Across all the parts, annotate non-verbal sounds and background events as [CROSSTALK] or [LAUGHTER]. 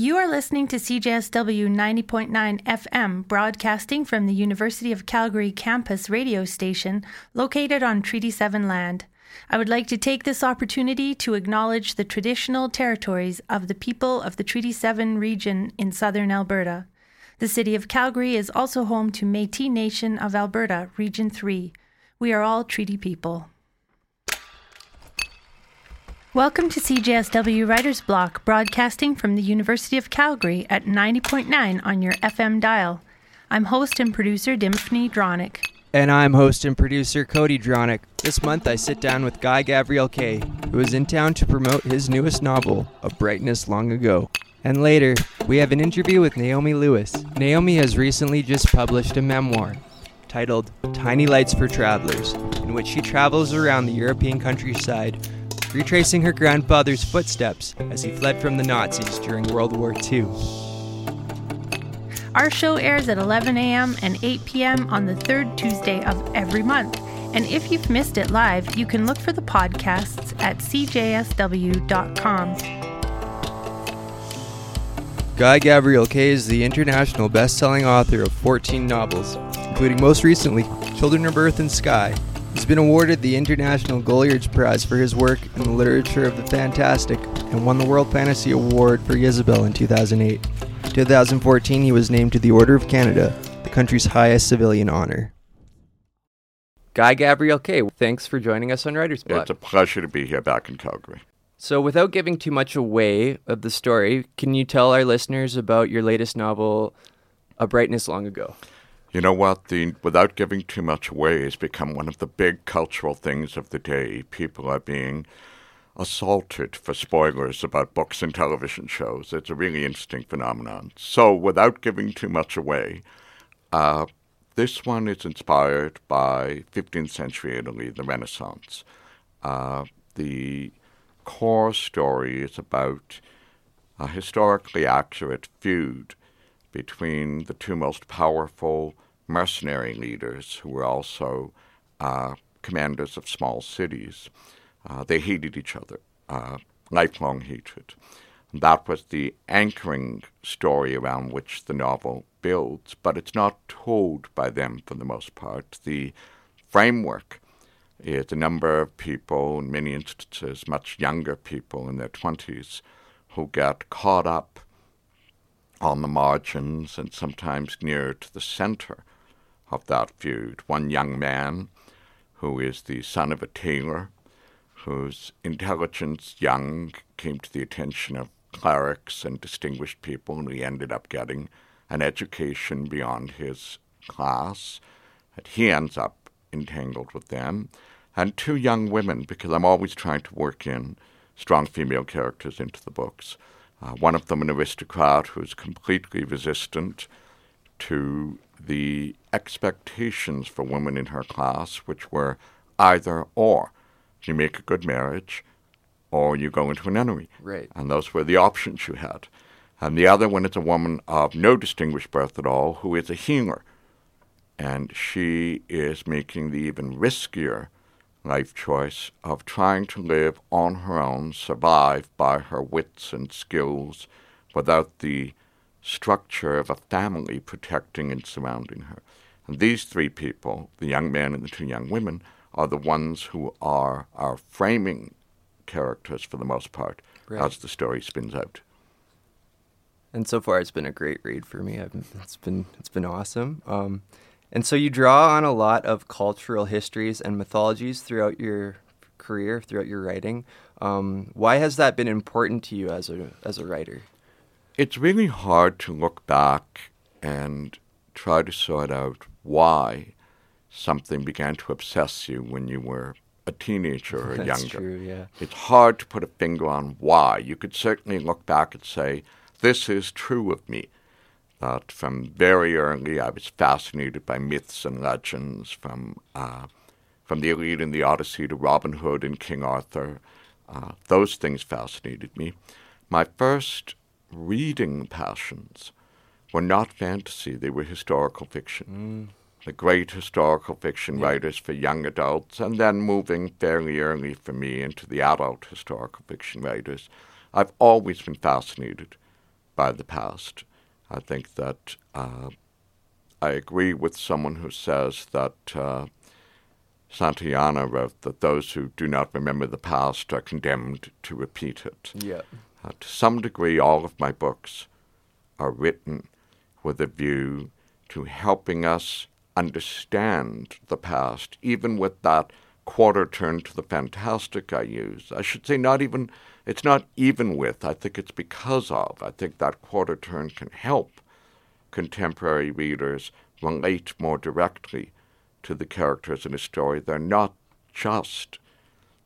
You are listening to CJSW 90.9 FM, broadcasting from the University of Calgary campus radio station located on Treaty 7 land. I would like to take this opportunity to acknowledge the traditional territories of the people of the Treaty 7 region in southern Alberta. The city of Calgary is also home to Metis Nation of Alberta, Region 3. We are all treaty people. Welcome to CJSW Writer's Block, broadcasting from the University of Calgary at 90.9 on your FM dial. I'm host and producer Dymphny Dronyk. And I'm host and producer Cody Dronyk. This month I sit down with Guy Gavriel Kay, who is in town to promote his newest novel, A Brightness Long Ago. And later, we have an interview with Naomi Lewis. Naomi has recently just published a memoir titled Tiny Lights for Travelers, in which she travels around the European countryside retracing her grandfather's footsteps as he fled from the Nazis during World War II. Our show airs at 11 a.m. and 8 p.m. on the third Tuesday of every month. And if you've missed it live, you can look for the podcasts at cjsw.com. Guy Gavriel Kay is the international best-selling author of 14 novels, including most recently Children of Earth and Sky, He's been awarded the International Goliardos Prize for his work in the literature of the fantastic and won the World Fantasy Award for Ysabel in 2008. In 2014, he was named to the Order of Canada, the country's highest civilian honor. Guy Gavriel Kay, thanks for joining us on Writer's Block. It's a pleasure to be here back in Calgary. So, without giving too much away of the story, can you tell our listeners about your latest novel, A Brightness Long Ago? You know what? The without giving too much away has become one of the big cultural things of the day. People are being assaulted for spoilers about books and television shows. It's a really interesting phenomenon. So, without giving too much away, uh, this one is inspired by 15th century Italy, the Renaissance. Uh, the core story is about a historically accurate feud between the two most powerful mercenary leaders who were also uh, commanders of small cities. Uh, they hated each other, uh, lifelong hatred. That was the anchoring story around which the novel builds, but it's not told by them for the most part. The framework is a number of people, in many instances, much younger people in their 20s, who get caught up on the margins and sometimes near to the center of that feud. One young man who is the son of a tailor, whose intelligence, young, came to the attention of clerics and distinguished people, and he ended up getting an education beyond his class. And he ends up entangled with them. And two young women, because I'm always trying to work in strong female characters into the books. Uh, one of them, an aristocrat who's completely resistant to the expectations for women in her class, which were either or. You make a good marriage, or you go into an enemy. Right. And those were the options you had. And the other one is a woman of no distinguished birth at all who is a healer. And she is making the even riskier life choice of trying to live on her own, survive by her wits and skills without the structure of a family protecting and surrounding her. And these three people, the young man and the two young women, are the ones who are our framing characters for the most part right. as the story spins out. And so far, it's been a great read for me. I've, it's been it's been awesome. Um, and so you draw on a lot of cultural histories and mythologies throughout your career, throughout your writing. Um, why has that been important to you as a as a writer? It's really hard to look back and try to sort out why something began to obsess you when you were a teenager or [LAUGHS] That's younger. True, yeah. It's hard to put a finger on why. You could certainly look back and say, this is true of me that from very early I was fascinated by myths and legends, from uh, from the Iliad and the Odyssey to Robin Hood and King Arthur. Uh, those things fascinated me. My first reading passions were not fantasy; they were historical fiction. Mm. The great historical fiction yeah. writers for young adults, and then moving fairly early for me into the adult historical fiction writers. I've always been fascinated by the past. I think that uh, I agree with someone who says that uh, Santayana wrote that those who do not remember the past are condemned to repeat it. Yeah. Uh, to some degree, all of my books are written with a view to helping us understand the past, even with that quarter turn to the fantastic I use. I should say, not even, it's not even with, I think it's because of. I think that quarter turn can help contemporary readers relate more directly to the characters in a story. They're not just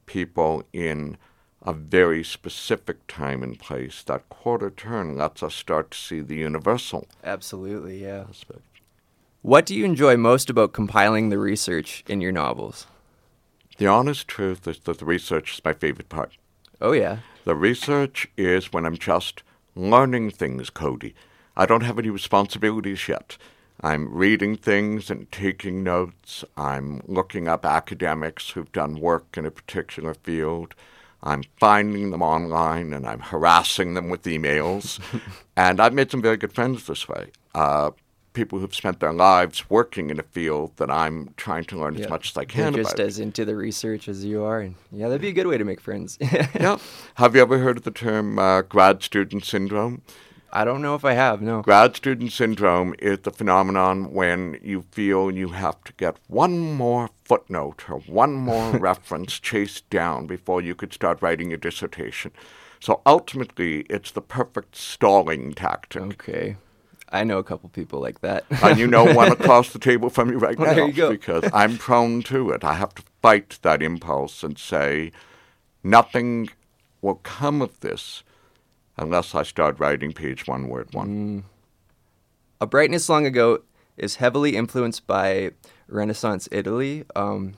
people in a very specific time and place. That quarter turn lets us start to see the universal Absolutely, yeah. aspect. What do you enjoy most about compiling the research in your novels? The honest truth is that the research is my favorite part. Oh, yeah. The research is when I'm just learning things, Cody. I don't have any responsibilities yet. I'm reading things and taking notes. I'm looking up academics who've done work in a particular field. I'm finding them online and I'm harassing them with emails. [LAUGHS] and I've made some very good friends this way. Uh, people who've spent their lives working in a field that I'm trying to learn Yeah. as much as I They're can just about. as into the research as you are. And yeah, that'd be a good way to make friends. [LAUGHS] yeah. Have you ever heard of the term uh, grad student syndrome? I don't know if I have, no. Grad student syndrome is the phenomenon when you feel you have to get one more footnote or one more [LAUGHS] reference chased down before you could start writing your dissertation. So ultimately, it's the perfect stalling tactic. Okay. I know a couple people like that. and you know one [LAUGHS] across the table from you right now There you go. because I'm prone to it. I have to fight that impulse and say, nothing will come of this unless I start writing page one, word one. A Brightness Long Ago is heavily influenced by Renaissance Italy. Um,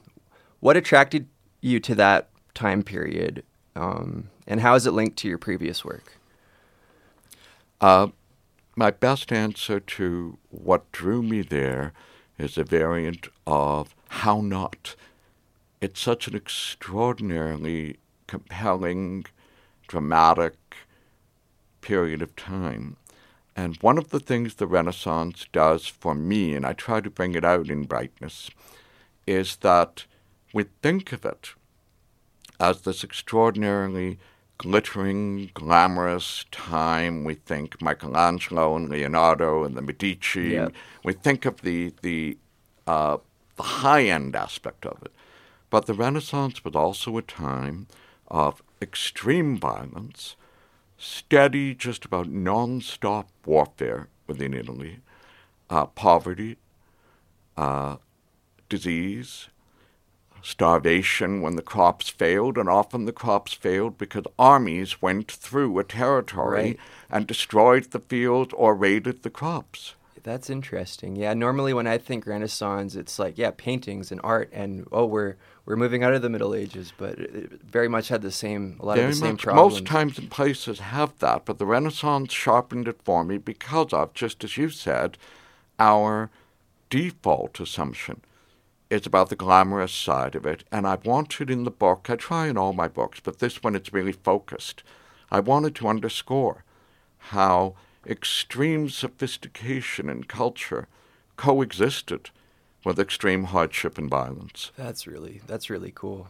what attracted you to that time period, um, and how is it linked to your previous work? Uh, my best answer to what drew me there is a variant of how not. It's such an extraordinarily compelling, dramatic period of time. And one of the things the Renaissance does for me, and I try to bring it out in brightness, is that we think of it as this extraordinarily glittering, glamorous time. We think Michelangelo and Leonardo and the Medici. Yep. We think of the the uh, the high end aspect of it. But the Renaissance was also a time of extreme violence, steady, just about non-stop warfare within Italy, uh, poverty, uh, disease, starvation when the crops failed, and often the crops failed because armies went through a territory Right. and destroyed the field or raided the crops. That's interesting. Yeah, normally when I think Renaissance, it's like yeah, paintings and art, and oh, we're we're moving out of the Middle Ages, but it it very much had the same a lot Very of the same much. problems. Most times and places have that, but the Renaissance sharpened it for me because of, just as you said, our default assumption is about the glamorous side of it. And I wanted in the book, I try in all my books, but this one it's really focused. I wanted to underscore how extreme sophistication and culture coexisted with extreme hardship and violence. That's really that's really cool.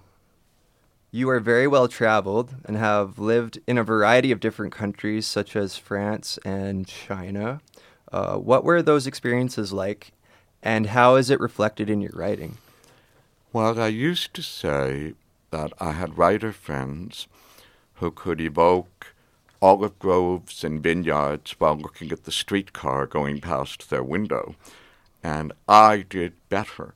You are very well traveled and have lived in a variety of different countries, such as France and China. Uh, what were those experiences like, and how is it reflected in your writing? Well, I used to say that I had writer friends who could evoke olive groves and vineyards while looking at the streetcar going past their window. And I did better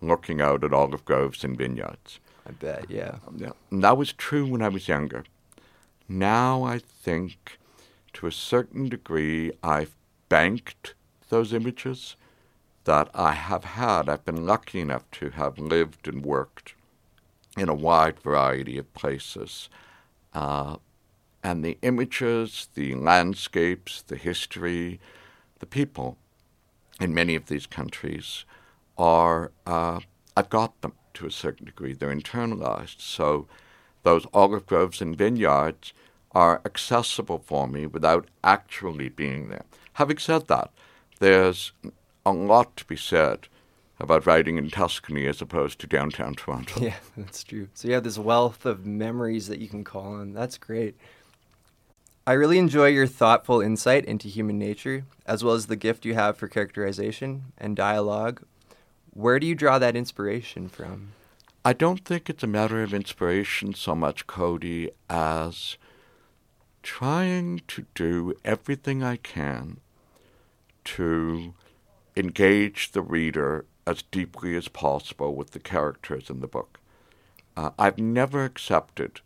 looking out at olive groves and vineyards. I bet, yeah. Um, yeah, and that was true when I was younger. Now I think, to a certain degree, I've banked those images that I have had. I've been lucky enough to have lived and worked in a wide variety of places. Uh, and the images, the landscapes, the history, the people in many of these countries are, uh, I've got them to a certain degree. They're internalized. So those olive groves and vineyards are accessible for me without actually being there. Having said that, there's a lot to be said about writing in Tuscany as opposed to downtown Toronto. Yeah, [LAUGHS] that's true. So you have this wealth of memories that you can call on. That's great. I really enjoy your thoughtful insight into human nature, as well as the gift you have for characterization and dialogue. Where do you draw that inspiration from? I don't think it's a matter of inspiration so much, Cody, as trying to do everything I can to engage the reader as deeply as possible with the characters in the book. Uh, I've never accepted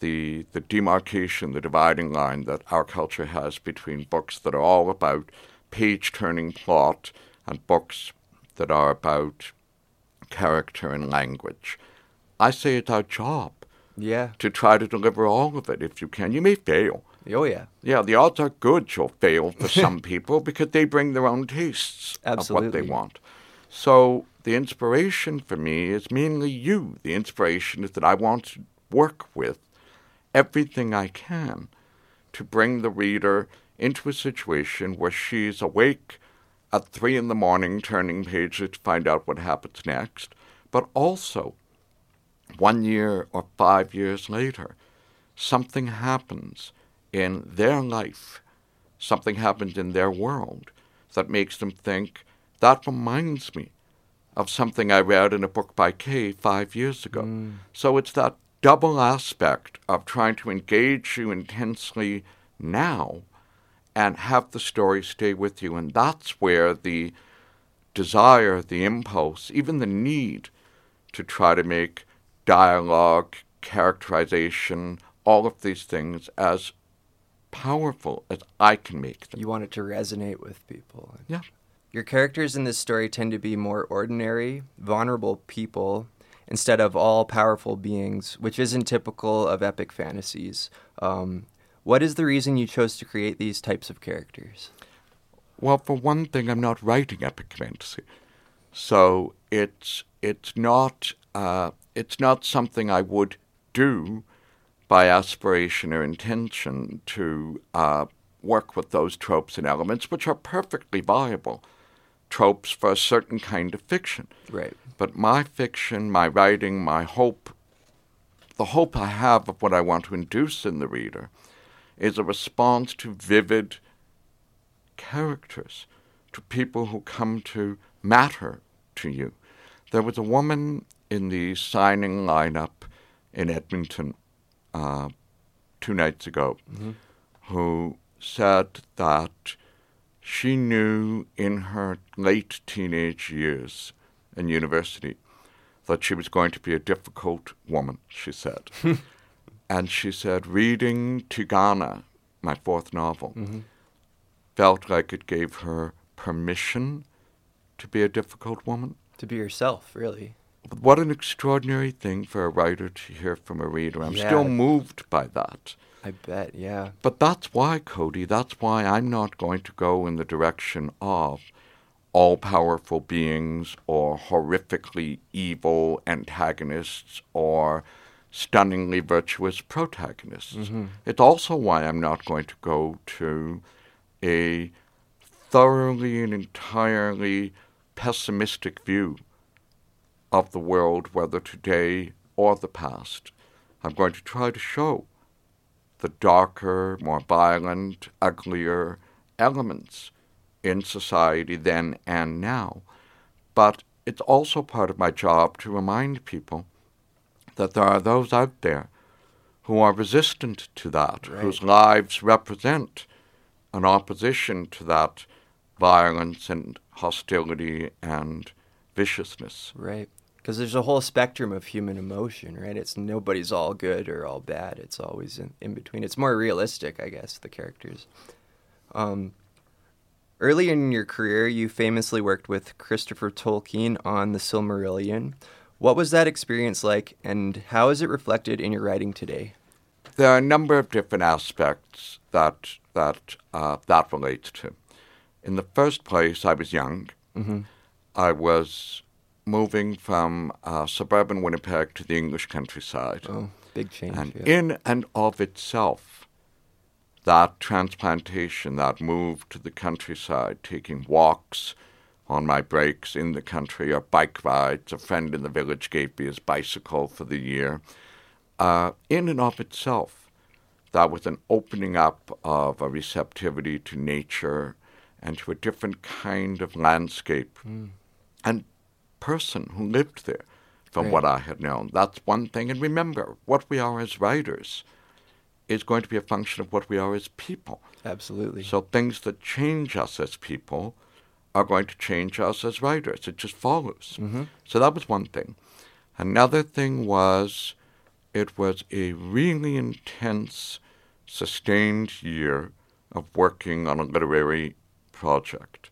the the demarcation, the dividing line that our culture has between books that are all about page turning plot and books that are about character and language. I say it's our job. Yeah. To try to deliver all of it if you can. You may fail. Oh yeah. Yeah, the odds are good you'll fail for some [LAUGHS] people because they bring their own tastes Absolutely. of what they want. So the inspiration for me is mainly you. The inspiration is that I want to work with everything I can to bring the reader into a situation where she's awake at three in the morning turning pages to find out what happens next, but also one year or five years later, something happens in their life, something happens in their world that makes them think, that reminds me of something I read in a book by Kay five years ago. Mm. So it's that double aspect of trying to engage you intensely now and have the story stay with you. And that's where the desire, the impulse, even the need to try to make dialogue, characterization, all of these things as powerful as I can make them. You want it to resonate with people. Yeah. Your characters in this story tend to be more ordinary, vulnerable people instead of all powerful beings, which isn't typical of epic fantasies. Um, what is the reason you chose to create these types of characters? Well, for one thing, I'm not writing epic fantasy, so it's it's not uh, it's not something I would do by aspiration or intention to uh, work with those tropes and elements, which are perfectly viable tropes for a certain kind of fiction. Right. But my fiction, my writing, my hope, the hope I have of what I want to induce in the reader is a response to vivid characters, to people who come to matter to you. There was a woman in the signing lineup in Edmonton uh, two nights ago Mm-hmm. who said that she knew in her late teenage years in university that she was going to be a difficult woman, she said. [LAUGHS] and she said, reading Tigana, my fourth novel, Mm-hmm. felt like it gave her permission to be a difficult woman. To be yourself, really. What an extraordinary thing for a writer to hear from a reader. I'm Yeah. still moved by that. I bet, yeah. But that's why, Cody, that's why I'm not going to go in the direction of all powerful beings or horrifically evil antagonists or stunningly virtuous protagonists. Mm-hmm. It's also why I'm not going to go to a thoroughly and entirely pessimistic view of the world, whether today or the past. I'm going to try to show the darker, more violent, uglier elements in society then and now. But it's also part of my job to remind people that there are those out there who are resistant to that, Right. whose lives represent an opposition to that violence and hostility and viciousness. Right. Because there's a whole spectrum of human emotion, right? It's nobody's all good or all bad. It's always in, in between. It's more realistic, I guess, the characters. Um, early in your career, you famously worked with Christopher Tolkien on The Silmarillion. What was that experience like, and how is it reflected in your writing today? There are a number of different aspects that that uh, that relates to. In the first place, I was young. Mm-hmm. I was moving from uh, suburban Winnipeg to the English countryside. Oh, big change. and yeah. in and of itself, that transplantation, that move to the countryside, taking walks on my breaks in the country or bike rides. A friend in the village gave me his bicycle for the year. Uh, in and of itself, that was an opening up of a receptivity to nature and to a different kind of landscape Mm. and person who lived there from Right. what I had known. That's one thing. And remember, what we are as writers is going to be a function of what we are as people. Absolutely. So things that change us as people are going to change us as writers. It just follows. hmm So that was one thing. Another thing was it was a really intense, sustained year of working on a literary project.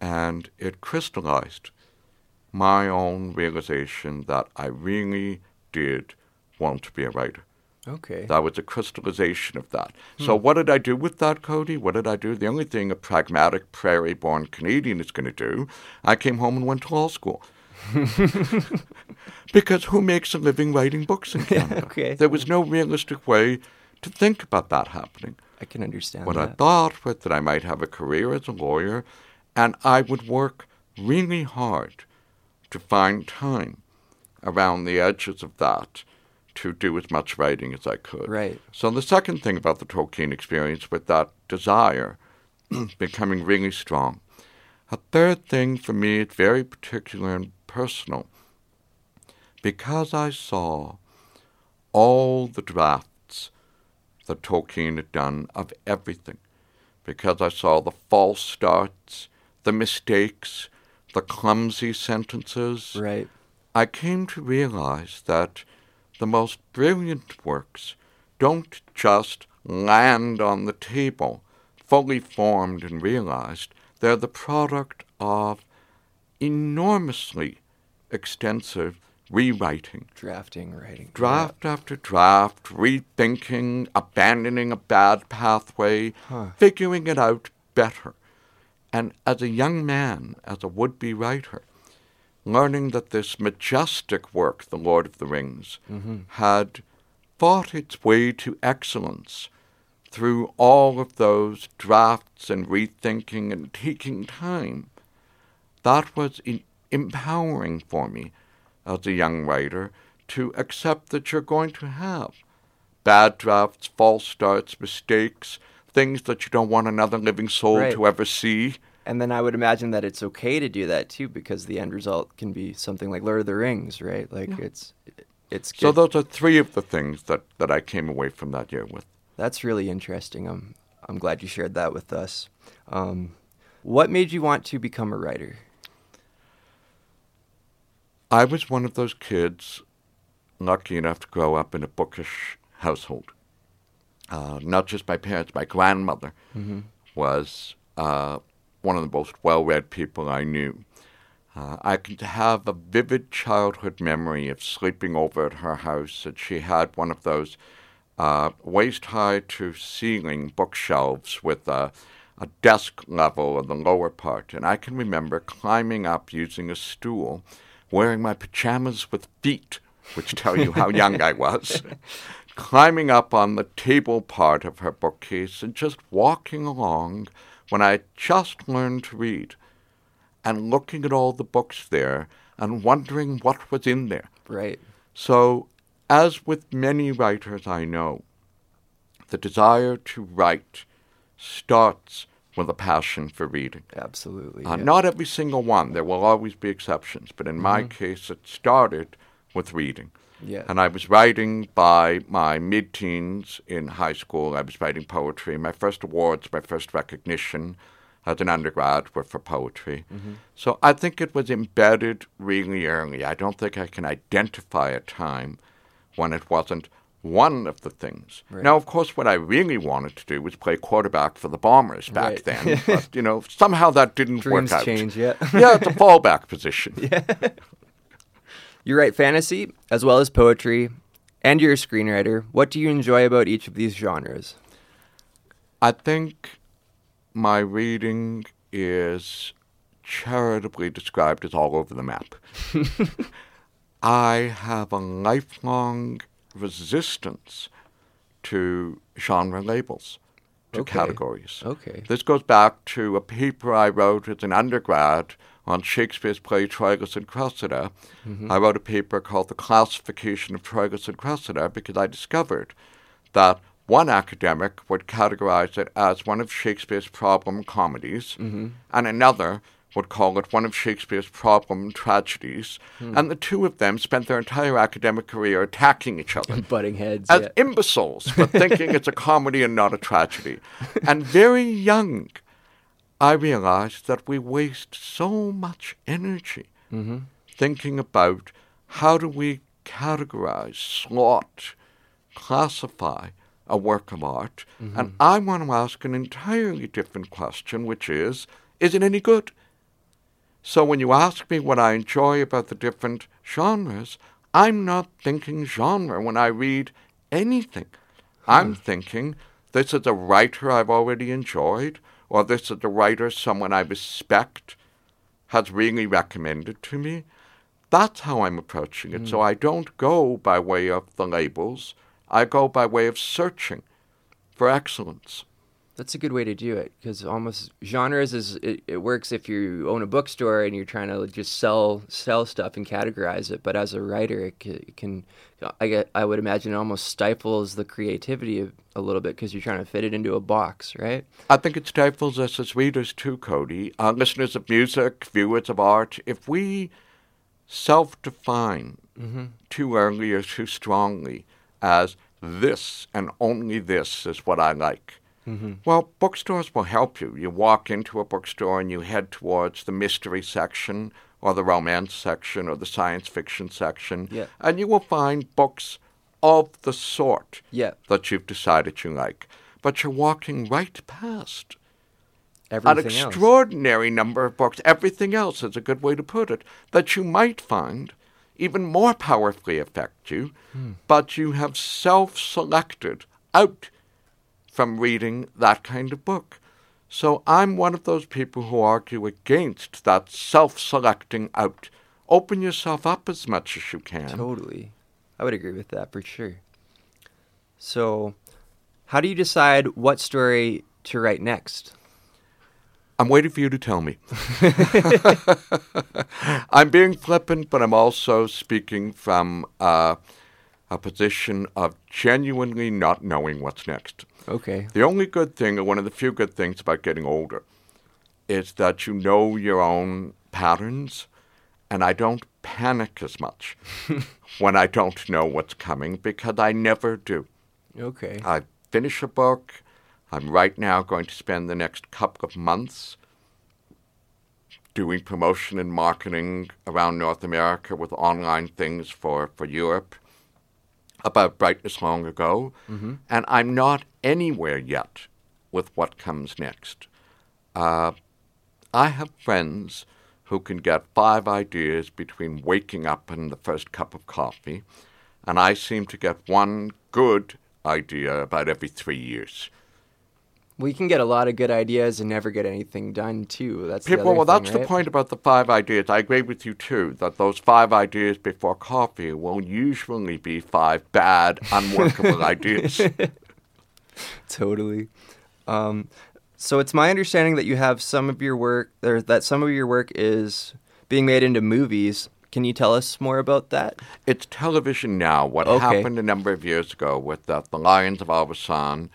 And it crystallized my own realization that I really did want to be a writer. Okay. That was a crystallization of that. So, hmm. what did I do with that, Cody? What did I do? The only thing a pragmatic prairie born Canadian is going to do, I came home and went to law school. [LAUGHS] because who makes a living writing books in [LAUGHS] Canada? okay. There was no realistic way to think about that happening. I can understand What I thought was that I might have a career as a lawyer and I would work really hard to find time around the edges of that to do as much writing as I could. Right. So the second thing about the Tolkien experience was that desire [CLEARS THROAT] becoming really strong. A third thing for me is very particular and personal. Because I saw all the drafts that Tolkien had done of everything, because I saw the false starts, the mistakes, the clumsy sentences, Right. I came to realize that the most brilliant works don't just land on the table, fully formed and realized. They're the product of enormously extensive rewriting, Drafting, writing. draft after draft, rethinking, abandoning a bad pathway, Huh. figuring it out better. And as a young man, as a would be writer, learning that this majestic work, The Lord of the Rings, Mm-hmm. had fought its way to excellence through all of those drafts and rethinking and taking time. That was e- empowering for me as a young writer to accept that you're going to have bad drafts, false starts, mistakes, things that you don't want another living soul Right. to ever see. And then I would imagine that it's okay to do that too, because the end result can be something like Lord of the Rings, right? Like Yeah. it's it's So those are three of the things that, that I came away from that year with. That's really interesting. I'm I'm glad you shared that with us. Um, what made you want to become a writer? I was one of those kids lucky enough to grow up in a bookish household. Uh, not just my parents, my grandmother Mm-hmm. was uh, one of the most well read people I knew. Uh, I can have a vivid childhood memory of sleeping over at her house, and she had one of those uh, waist high to ceiling bookshelves with a, a desk level in the lower part. And I can remember climbing up using a stool, wearing my pajamas with feet, which tell you how young I was, [LAUGHS] climbing up on the table part of her bookcase and just walking along when I had just learned to read and looking at all the books there and wondering what was in there. Right. So, as with many writers I know, the desire to write starts with a passion for reading. Absolutely. Uh, yeah. Not every single one, there will always be exceptions, but in my case, it started with reading. Yeah. And I was writing by my mid teens in high school. I was writing poetry. My first awards, my first recognition as an undergrad were for poetry. Mm-hmm. So I think it was embedded really early. I don't think I can identify a time when it wasn't one of the things. Right. Now, of course, what I really wanted to do was play quarterback for the Bombers back Right. then. [LAUGHS] but, you know, somehow that didn't Dreams work out. change, yeah. yeah, it's a [LAUGHS] fallback position. You write fantasy as well as poetry, and you're a screenwriter. What do you enjoy about each of these genres? I think my reading is charitably described as all over the map. [LAUGHS] I have a lifelong resistance to genre labels. to Okay. categories. Okay. This goes back to a paper I wrote as an undergrad on Shakespeare's play Troilus and Cressida. Mm-hmm. I wrote a paper called The Classification of Troilus and Cressida because I discovered that one academic would categorize it as one of Shakespeare's problem comedies, mm-hmm. and another would call it one of Shakespeare's problem tragedies, hmm. and the two of them spent their entire academic career attacking each other [LAUGHS] Butting heads. as yeah. imbeciles for thinking it's a comedy and not a tragedy. [LAUGHS] And very young, I realized that we waste so much energy mm-hmm. thinking about how do we categorize, slot, classify a work of art. Mm-hmm. And I want to ask an entirely different question, which is, is it any good? So when you ask me what I enjoy about the different genres, I'm not thinking genre when I read anything. I'm hmm. thinking this is a writer I've already enjoyed, or this is a writer someone I respect has really recommended to me. That's how I'm approaching it. So hmm. I don't go by way of the labels. I go by way of searching for excellence. That's a good way to do it because almost genres is it, it works if you own a bookstore and you're trying to just sell sell stuff and categorize it. But as a writer, it can, it can I get I would imagine it almost stifles the creativity a, little bit because you're trying to fit it into a box, right? I think it stifles us as readers too, Cody. Uh, listeners of music, viewers of art. If we self define too early or too strongly as this and only this is what I like, well, bookstores will help you. You walk into a bookstore and you head towards the mystery section or the romance section or the science fiction section, Yeah. and you will find books of the sort Yeah. that you've decided you like. But you're walking right past an Everything else. extraordinary number of books, everything else is a good way to put it, that you might find even more powerfully affect you, Hmm. but you have self selected out from reading that kind of book. So I'm one of those people who argue against that self selecting out. Open yourself up as much as you can. Totally. I would agree with that for sure. So, how do you decide what story to write next? I'm waiting for you to tell me. [LAUGHS] I'm being flippant, but I'm also speaking from uh, a position of genuinely not knowing what's next. Okay. The only good thing, or one of the few good things about getting older, is that you know your own patterns, and I don't panic as much [LAUGHS] when I don't know what's coming because I never do. Okay. I finish a book. I'm right now going to spend the next couple of months doing promotion and marketing around North America with online things for, for Europe about Brightness long ago. And I'm not anywhere yet with what comes next. Uh, I have friends who can get five ideas between waking up and the first cup of coffee, and I seem to get one good idea about every three years. We can get a lot of good ideas and never get anything done too. That's the People, well, that's thing, the point about the five ideas. I agree with you too that those five ideas before coffee will usually be five bad, unworkable [LAUGHS] ideas. [LAUGHS] Totally. Um, so it's my understanding that you have some of your work, or that some of your work is being made into movies. Can you tell us more about that? It's television now. What Okay. happened a number of years ago with uh, The Lions of Al-Rassan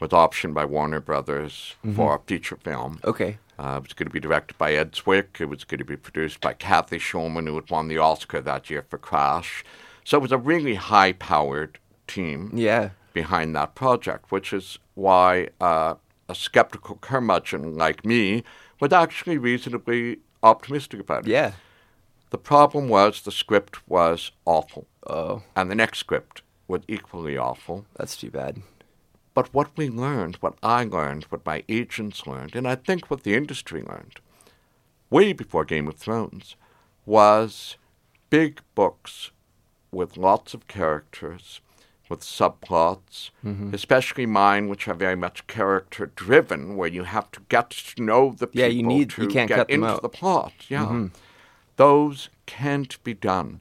was optioned by Warner Brothers Mm-hmm. for a feature film. Okay. Uh, it was going to be directed by Ed Zwick. It was going to be produced by Cathy Schulman, who had won the Oscar that year for Crash. So it was a really high powered team Yeah. behind that project, which is why uh, a skeptical curmudgeon like me was actually reasonably optimistic about it. Yeah. The problem was the script was awful, Oh, and the next script was equally awful. that's too bad. But what we learned, what I learned, what my agents learned, and I think what the industry learned, way before Game of Thrones, was big books with lots of characters, with subplots, mm-hmm. especially mine, which are very much character driven, where you have to get to know the people Yeah, you need- to you can't get cut them into out. the plot. Yeah. Mm-hmm. Those can't be done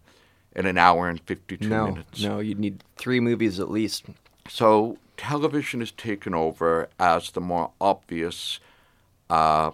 in an hour and 52 No, minutes. no, you'd need three movies at least. So television is taken over as the more obvious uh,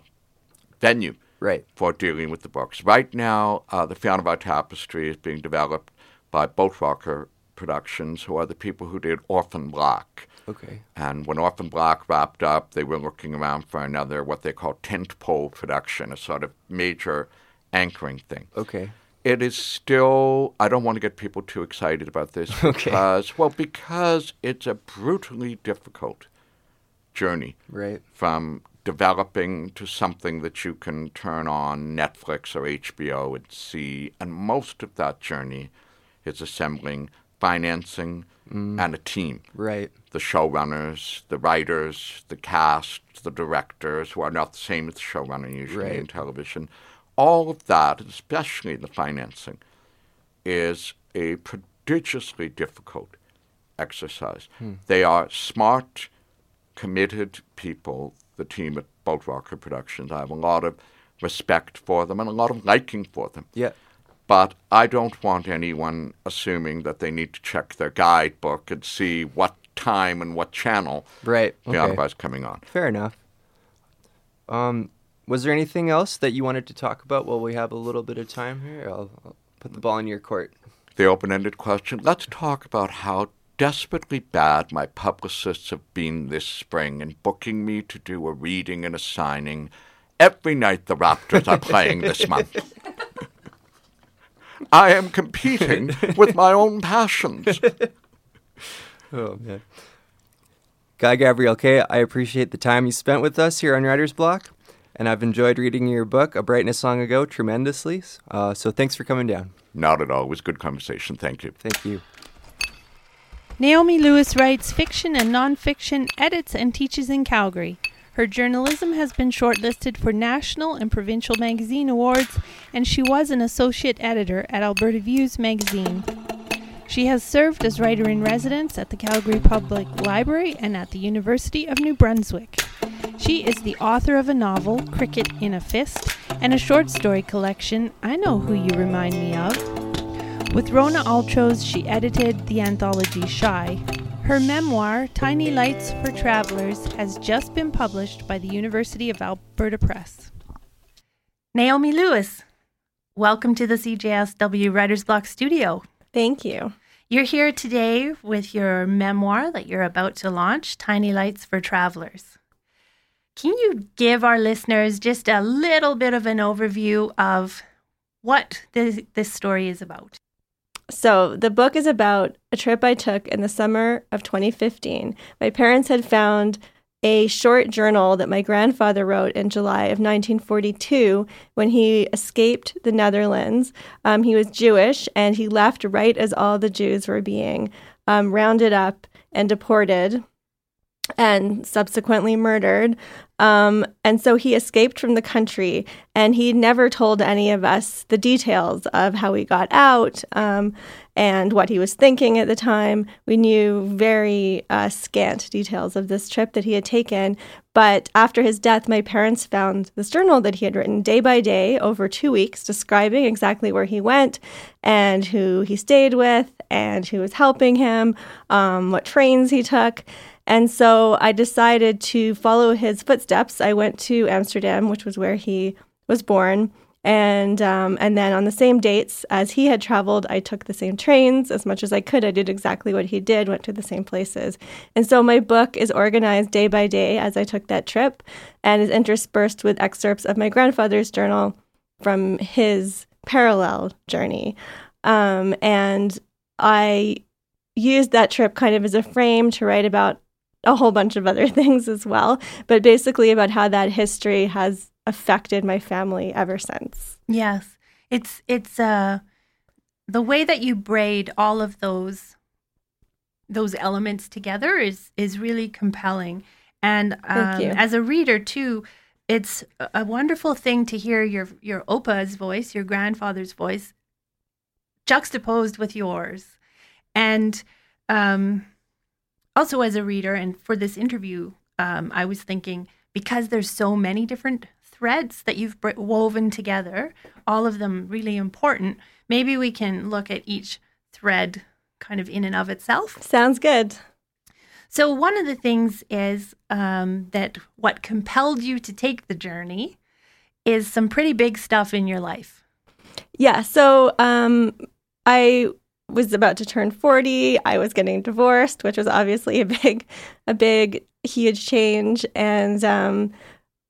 venue Right. for dealing with the books. Right now, uh, the Fionavar Tapestry is being developed by Boat Rocker Productions, who are the people who did Orphan Black. Okay. And when Orphan Black wrapped up, they were looking around for another, what they call tentpole production, a sort of major anchoring thing. Okay. It is still, I don't want to get people too excited about this [LAUGHS] Okay. because, well, because it's a brutally difficult journey Right. from developing to something that you can turn on Netflix or HBO and see. And most of that journey is assembling financing mm. and a team Right. the showrunners, the writers, the cast, the directors, who are not the same as the showrunner usually in television. All of that, especially the financing, is a prodigiously difficult exercise. They are smart, committed people, the team at Boat Rocker Productions. I have a lot of respect for them and a lot of liking for them. Yeah. But I don't want anyone assuming that they need to check their guidebook and see what time and what channel Right. Piano Okay. is coming on. Fair enough. Um, was there anything else that you wanted to talk about while we have a little bit of time here? I'll, I'll put the ball in your court. The open ended question let's talk about how desperately bad my publicists have been this spring in booking me to do a reading and a signing every night the Raptors are playing this [LAUGHS] month. I am competing with my own passions. [LAUGHS] Oh man. Guy Gavriel Kay, I appreciate the time you spent with us here on Writer's Block, and I've enjoyed reading your book, A Brightness Long Ago, tremendously. Uh, so thanks for coming down. Not at all. It was good conversation. Thank you. Thank you. Naomi Lewis writes fiction and nonfiction, edits, and teaches in Calgary. Her journalism has been shortlisted for national and provincial magazine awards, and she was an associate editor at Alberta Views magazine. She has served as writer in residence at the Calgary Public Library and at the University of New Brunswick. She is the author of a novel, Cricket in a Fist, and a short story collection, I Know Who You Remind Me Of. With Rona Altrows, she edited the anthology Shy. Her memoir, Tiny Lights for Travelers, has just been published by the University of Alberta Press. Naomi Lewis, welcome to the CJSW Writers Block studio. Thank you. You're here today with your memoir that you're about to launch, Tiny Lights for Travelers. Can you give our listeners just a little bit of an overview of what this, this story is about? So, the book is about a trip I took in the summer of 2015. My parents had found a short journal that my grandfather wrote in July of 1942 when he escaped the Netherlands. Um, he was Jewish and he left right as all the Jews were being um, rounded up and deported and subsequently murdered. Um, and so he escaped from the country, and he never told any of us the details of how he got out um, and what he was thinking at the time. We knew very uh, scant details of this trip that he had taken. But after his death, my parents found this journal that he had written day by day over two weeks, describing exactly where he went and who he stayed with and who was helping him, um, what trains he took. And so I decided to follow his footsteps. I went to Amsterdam, which was where he was born. And um, and then on the same dates as he had traveled, I took the same trains as much as I could. I did exactly what he did, went to the same places. And so my book is organized day by day as I took that trip and is interspersed with excerpts of my grandfather's journal from his parallel journey. Um, and I used that trip kind of as a frame to write about a whole bunch of other [LAUGHS] things as well, but basically about how that history has affected my family ever since. Yes, it's it's uh the way that you braid all of those those elements together is is really compelling, and um, as a reader too, it's a- a wonderful thing to hear your your opa's voice, your grandfather's voice, juxtaposed with yours, and um, also as a reader and for this interview, um, I was thinking because there's so many different threads that you've woven together, all of them really important. Maybe we can look at each thread kind of in and of itself. Sounds good. So, one of the things is um, that what compelled you to take the journey is some pretty big stuff in your life. Yeah. So, um, I was about to turn 40. I was getting divorced, which was obviously a big, a big, huge change. And, um,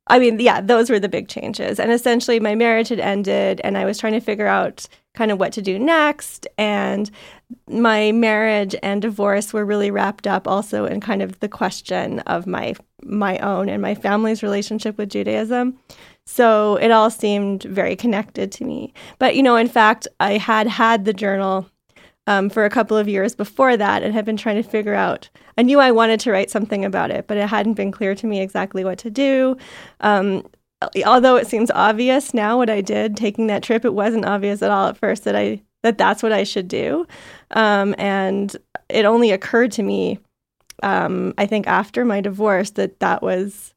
I mean, yeah, those were the big changes. And essentially, my marriage had ended, and I was trying to figure out kind of what to do next. And my marriage and divorce were really wrapped up also in kind of the question of my my own and my family's relationship with Judaism. So it all seemed very connected to me. But you know, in fact, I had had the journal um, for a couple of years before that and had been trying to figure out. I knew I wanted to write something about it, but it hadn't been clear to me exactly what to do. Um, although it seems obvious now what I did taking that trip, it wasn't obvious at all at first that I that that's what I should do. Um, and it only occurred to me, um, I think, after my divorce that that was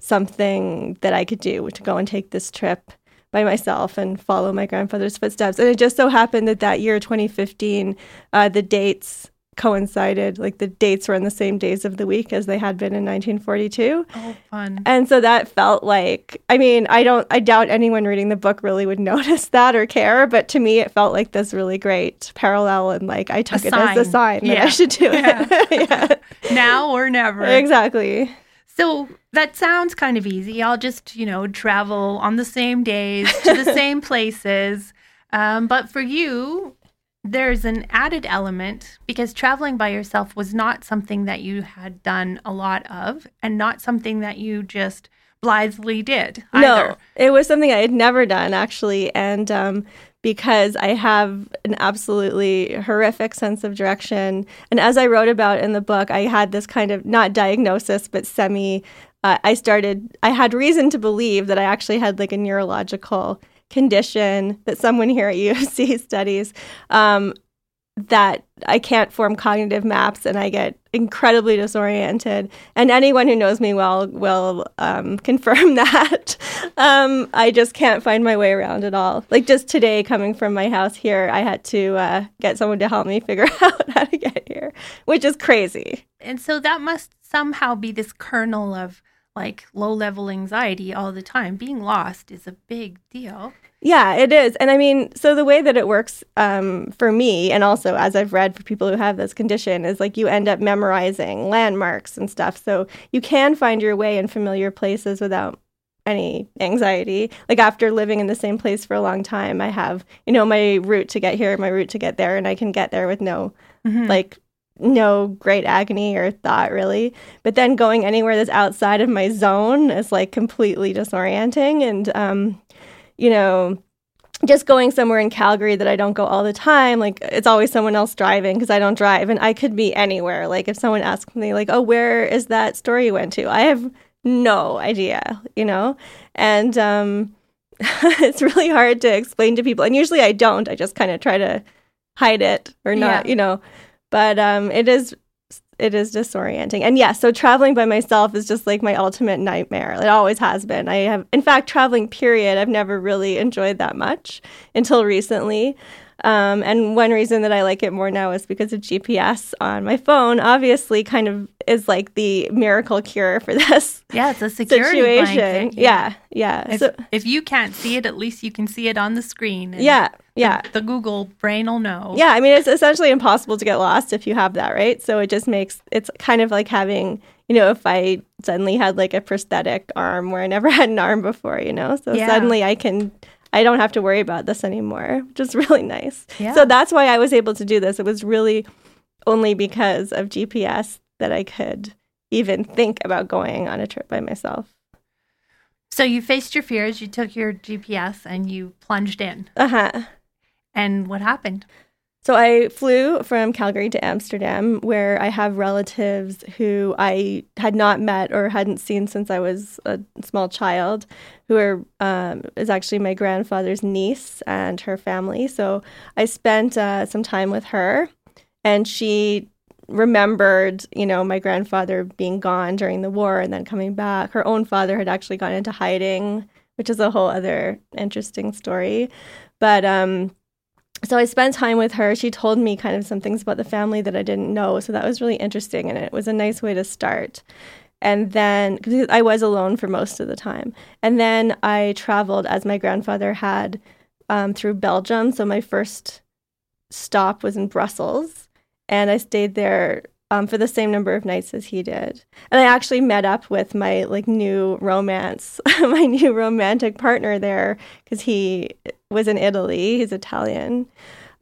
something that I could do to go and take this trip by myself and follow my grandfather's footsteps. And it just so happened that that year, 2015, uh, the dates coincided like the dates were on the same days of the week as they had been in 1942 oh fun and so that felt like i mean i don't i doubt anyone reading the book really would [LAUGHS] notice that or care but to me it felt like this really great parallel and like i took A it sign. as a sign that Yeah. i should do it [LAUGHS] yeah. now or never exactly So that sounds kind of easy. I'll just, you know, travel on the same days to the [LAUGHS] same places. Um, but for you, there's an added element because traveling by yourself was not something that you had done a lot of and not something that you just blithely did either. No, it was something I had never done actually, and um, because I have an absolutely horrific sense of direction, and as I wrote about in the book, I had this kind of not diagnosis but semi. Uh, I started. I had reason to believe that I actually had like a neurological condition that someone here at [LAUGHS] U of C studies. Um, that I can't form cognitive maps and I get incredibly disoriented. And anyone who knows me well will um, [LAUGHS] confirm that. um, I just can't find my way around at all. Like just today, coming from my house here, I had to uh, get someone to help me figure [LAUGHS] out how to get here, which is crazy. And so that must somehow be this kernel of like low level anxiety all the time. Being lost is a big deal. Yeah, it is. And I mean, so the way that it works um, for me, and also as I've read for people who have this condition, is like you end up memorizing landmarks and stuff. So you can find your way in familiar places without any anxiety. Like after living in the same place for a long time, I have, you know, my route to get here, my route to get there, and I can get there with no, like, no great agony or thought really. But then going anywhere that's outside of my zone is like completely disorienting. And, um, you know, just going somewhere in Calgary that I don't go all the time, like it's always someone else driving because I don't drive and I could be anywhere. Like if someone asks me like, "Oh, where is that store you went to?" I have no idea, you know? And um [LAUGHS] it's really hard to explain to people. And usually I don't. I just kind of try to hide it or not, Yeah. you know. But um it is it is disorienting. And yeah, so traveling by myself is just like my ultimate nightmare. It always has been. I have in fact traveling period I've never really enjoyed that much until recently. Um, and one reason that I like it more now is because of GPS on my phone. Obviously, kind of is like the miracle cure for [LAUGHS] this Yeah, it's a security situation. blanket. Yeah, yeah. If, so, if you can't see it, at least you can see it on the screen. yeah, yeah. The Google brain will know. Yeah, I mean, it's essentially impossible to get lost if you have that, right? So it just makes it's kind of like having, you know, if I suddenly had like a prosthetic arm where I never [LAUGHS] had an arm before, you know? So Yeah. suddenly I can, I don't have to worry about this anymore, which is [LAUGHS] really nice. Yeah. So that's why I was able to do this. It was really only because of GPS that I could even think about going on a trip by myself. So you faced your fears, you took your GPS and you plunged in. Uh huh. And what happened? So I flew from Calgary to Amsterdam, where I have relatives who I had not met or hadn't seen since I was a small child, who are um, is actually my grandfather's niece and her family. So I spent uh, some time with her, and she remembered, you know, my grandfather being gone during the war and then coming back. Her own father had actually gone into hiding, which is a whole other interesting story. But um, so I spent time with her. She told me kind of some things about the family that I didn't know. So that was really interesting. And it was a nice way to start. And then, I was alone for most of the time. And then I traveled as my grandfather had um, through Belgium. So my first stop was in Brussels. And I stayed there um, for the same number of nights as he did. And I actually met up with my like new romance, [LAUGHS] my new romantic partner there because he was in Italy. He's Italian.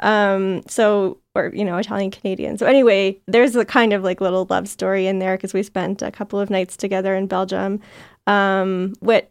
Um, so, or, you know, Italian Canadian. So, anyway, there's a kind of like little love story in there because we spent a couple of nights together in Belgium. Um, what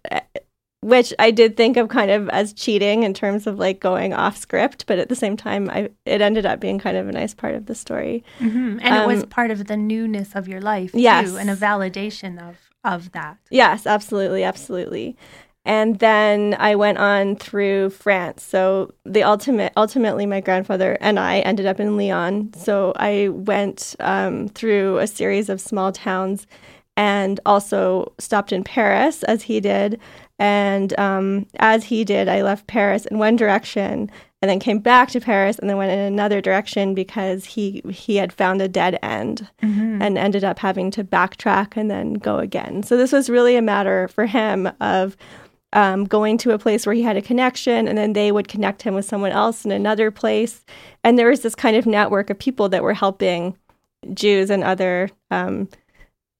which I did think of kind of as cheating in terms of like going off script, but at the same time, I it ended up being kind of a nice part of the story. Mm-hmm. And um, it was um, part of the newness of your life, yes. too, and a validation of of that. Yes, absolutely, absolutely. And then I went on through France. So the ultimate, ultimately, my grandfather and I ended up in Lyon. So I went um, through a series of small towns and also stopped in Paris as he did. And um, as he did, I left Paris in one direction and then came back to Paris and then went in another direction because he he had found a dead end mm-hmm. and ended up having to backtrack and then go again. So this was really a matter for him of um, going to a place where he had a connection, and then they would connect him with someone else in another place. And there was this kind of network of people that were helping Jews and other um,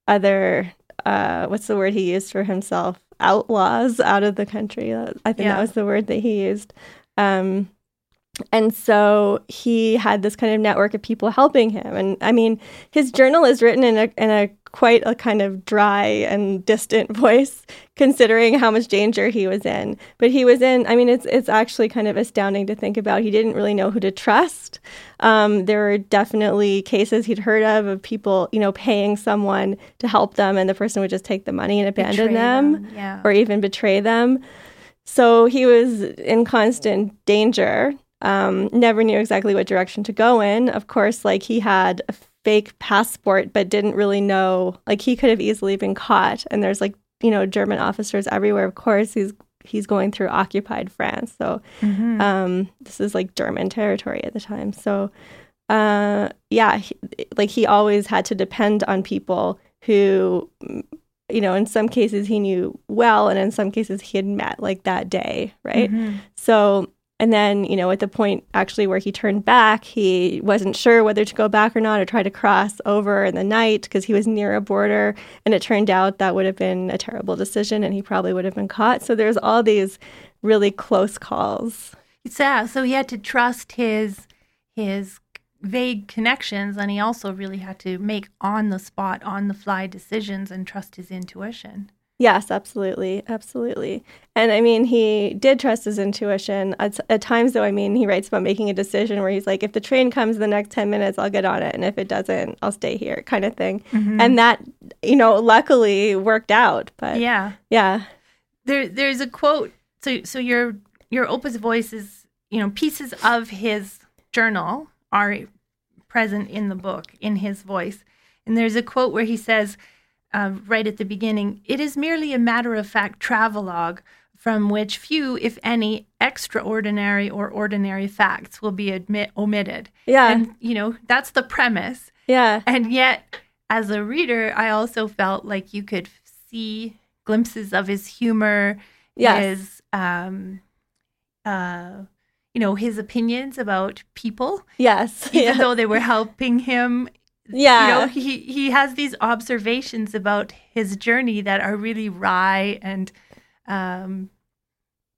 other uh, what's the word he used for himself outlaws out of the country. I think yeah. that was the word that he used. Um, and so he had this kind of network of people helping him. And I mean, his journal is written in a in a quite a kind of dry and distant [LAUGHS] voice, considering how much danger he was in. But he was in. I mean, it's it's actually kind of astounding to think about. He didn't really know who to trust. Um, there were definitely cases he'd heard of of people, you know, paying someone to help them, and the person would just take the money and abandon them, them yeah. or even betray them. So he was in constant danger um, never knew exactly what direction to go in. Of course, like he had a fake passport, but didn't really know. Like he could have easily been caught. And there's like you know German officers everywhere. Of course, he's he's going through occupied France, so mm-hmm. um, this is like German territory at the time. So uh, yeah, he, like he always had to depend on people who you know, in some cases he knew well, and in some cases he had met like that day, right? Mm-hmm. So and then, you know, at the point actually where he turned back, he wasn't sure whether to go back or not or try to cross over in the night because he was near a border. And it turned out that would have been a terrible decision and he probably would have been caught. So there's all these really close calls. Yeah. So he had to trust his his vague connections and he also really had to make on the spot, on the fly decisions and trust his intuition. Yes, absolutely. Absolutely. And I mean, he did trust his intuition. At, at, times, though, I mean, he writes about making a decision where he's like, if the train comes in the next 10 minutes, I'll get on it. And if it doesn't, I'll stay here, kind of thing. Mm-hmm. And that, you know, luckily worked out. But yeah. Yeah. There, there's a quote. So, so your, your Opa's voice is, you know, pieces of his journal are present in the book in his voice. And there's a quote where he says, uh, right at the beginning, it is merely a matter of fact travelogue from which few, if any, extraordinary or ordinary facts will be admit omitted. Yeah. And, you know, that's the premise. Yeah. And yet, as a reader, I also felt like you could see glimpses of his humor, yes. his, um, uh, you know, his opinions about people. Yes. [LAUGHS] Even though they were helping him yeah. You know, he, he has these observations about his journey that are really wry and um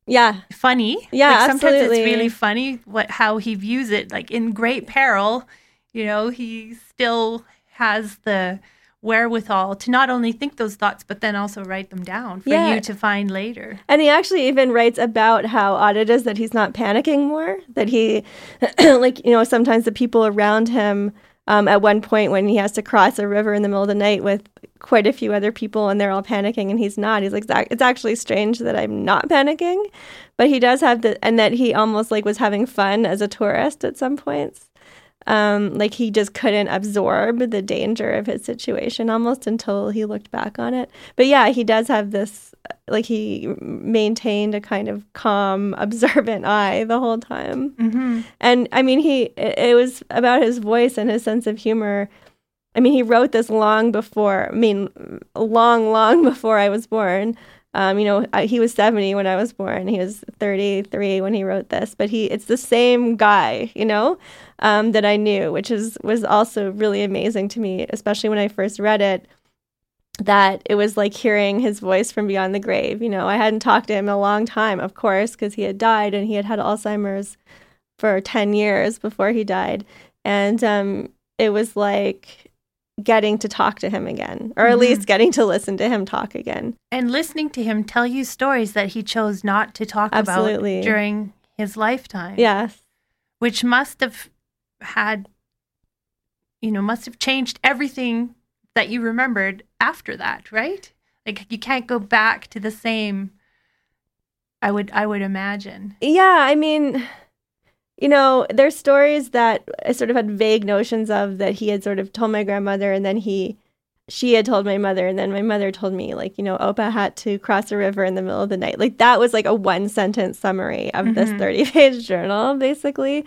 yeah funny yeah like sometimes absolutely. it's really funny what how he views it like in great peril you know he still has the wherewithal to not only think those thoughts but then also write them down for yeah. you to find later and he actually even writes about how odd it is that he's not panicking more that he [CLEARS THROAT] like you know sometimes the people around him um, at one point when he has to cross a river in the middle of the night with quite a few other people and they're all panicking and he's not. He's like, it's actually strange that I'm not panicking, but he does have the, and that he almost like was having fun as a tourist at some points. Um, like he just couldn't absorb the danger of his situation almost until he looked back on it. But yeah, he does have this, like he maintained a kind of calm, [LAUGHS] observant eye the whole time. Mm-hmm. And I mean, he it, it was about his voice and his sense of humor. I mean, he wrote this long before. I mean, long, long [LAUGHS] before I was born. Um, you know, I, he was 70 when I was born. He was 33 when he wrote this, but he it's the same guy, you know, um, that I knew, which is was also really amazing to me, especially when I first read it. That it was like hearing his voice from beyond the grave. You know, I hadn't talked to him in a long time, of course, because he had died and he had had Alzheimer's for 10 years before he died. And um, it was like getting to talk to him again, or at Mhm. least getting to listen to him talk again. And listening to him tell you stories that he chose not to talk Absolutely. about during his lifetime. Yes. Which must have had, you know, must have changed everything that you remembered after that, right? Like you can't go back to the same. I would, I would imagine. Yeah, I mean, you know, there's stories that I sort of had vague notions of that he had sort of told my grandmother, and then he, she had told my mother, and then my mother told me, like, you know, Opa had to cross a river in the middle of the night. Like, that was like a one sentence summary of this Mhm. 30 page journal, basically.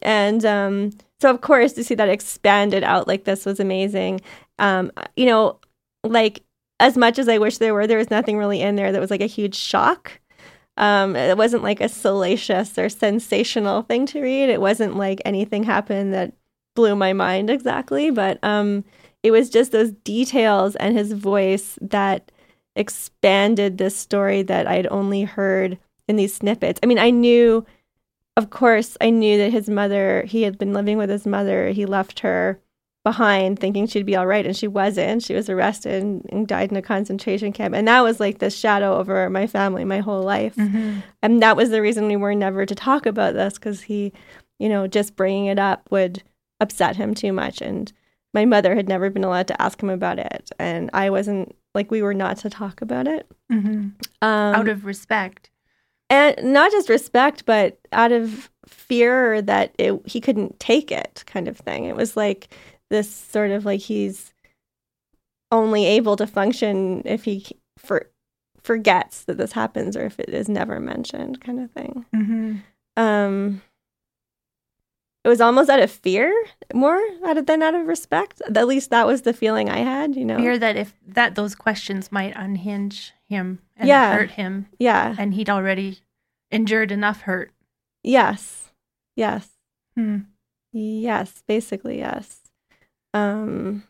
And um, so, of course, to see that expanded out like this was amazing. Um, you know, like, as much as I wish there were, there was nothing really in there that was like a huge shock. Um, it wasn't like a salacious or sensational thing to read. It wasn't like anything happened that blew my mind exactly, but um, it was just those details and his voice that expanded this story that I'd only heard in these snippets. I mean, I knew, of course, I knew that his mother, he had been living with his mother, he left her behind thinking she'd be all right and she wasn't. She was arrested and, and died in a concentration camp. And that was like this shadow over my family my whole life. Mm-hmm. and that was the reason we were never to talk about this because he you know just bringing it up would upset him too much. And my mother had never been allowed to ask him about it. And i wasn't like we were not to talk about it. Mm-hmm. um, Out of respect. and not just respect but out of fear that it, he couldn't take it kind of thing. It was like this sort of like he's only able to function if he for, forgets that this happens or if it is never mentioned kind of thing Mm-hmm. um it was almost out of fear more out of than out of respect at least that was the feeling i had you know Fear that if that those questions might unhinge him and Yeah. hurt him, yeah and he'd already endured enough hurt. yes yes Hmm. Yes, basically yes. Um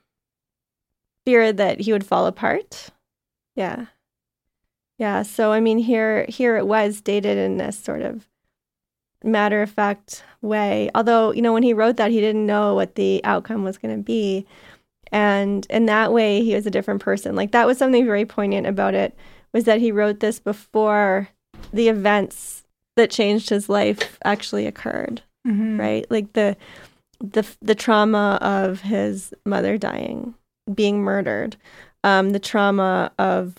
fear that he would fall apart. Yeah. Yeah, so I mean here here it was dated in this sort of matter of fact way. Although, you know, when he wrote that he didn't know what the outcome was going to be. And in that way he was a different person. Like that was something very poignant about it was that he wrote this before the events that changed his life actually occurred Mhm. right like the the the trauma of his mother dying being murdered um the trauma of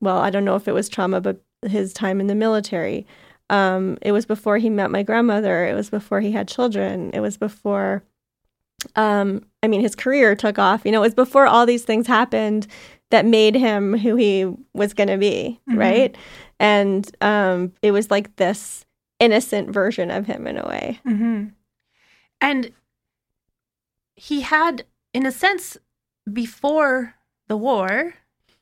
well i don't know if it was trauma but his time in the military. Um it was before he met my grandmother. It was before he had children. It was before um i mean his career took off. You know it was before all these things happened that made him who he was going to be Mhm. right? And um it was like this innocent version of him in a way. Mm-hmm. And he had, in a sense, before the war,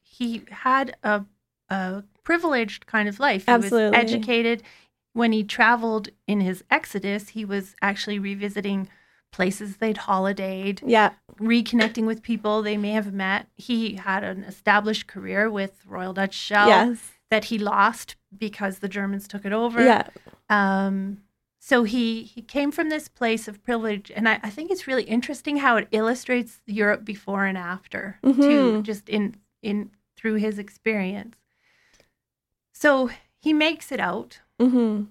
he had a, a privileged kind of life. He Absolutely. was educated. When he traveled in his exodus, he was actually revisiting places they'd holidayed, yeah reconnecting with people they may have met. He had an established career with Royal Dutch Shell yes that he lost because the Germans took it over. yeah Um, so he he came from this place of privilege, and I, I think it's really interesting how it illustrates Europe before and after too, Mhm. just in in through his experience. So he makes it out, hmm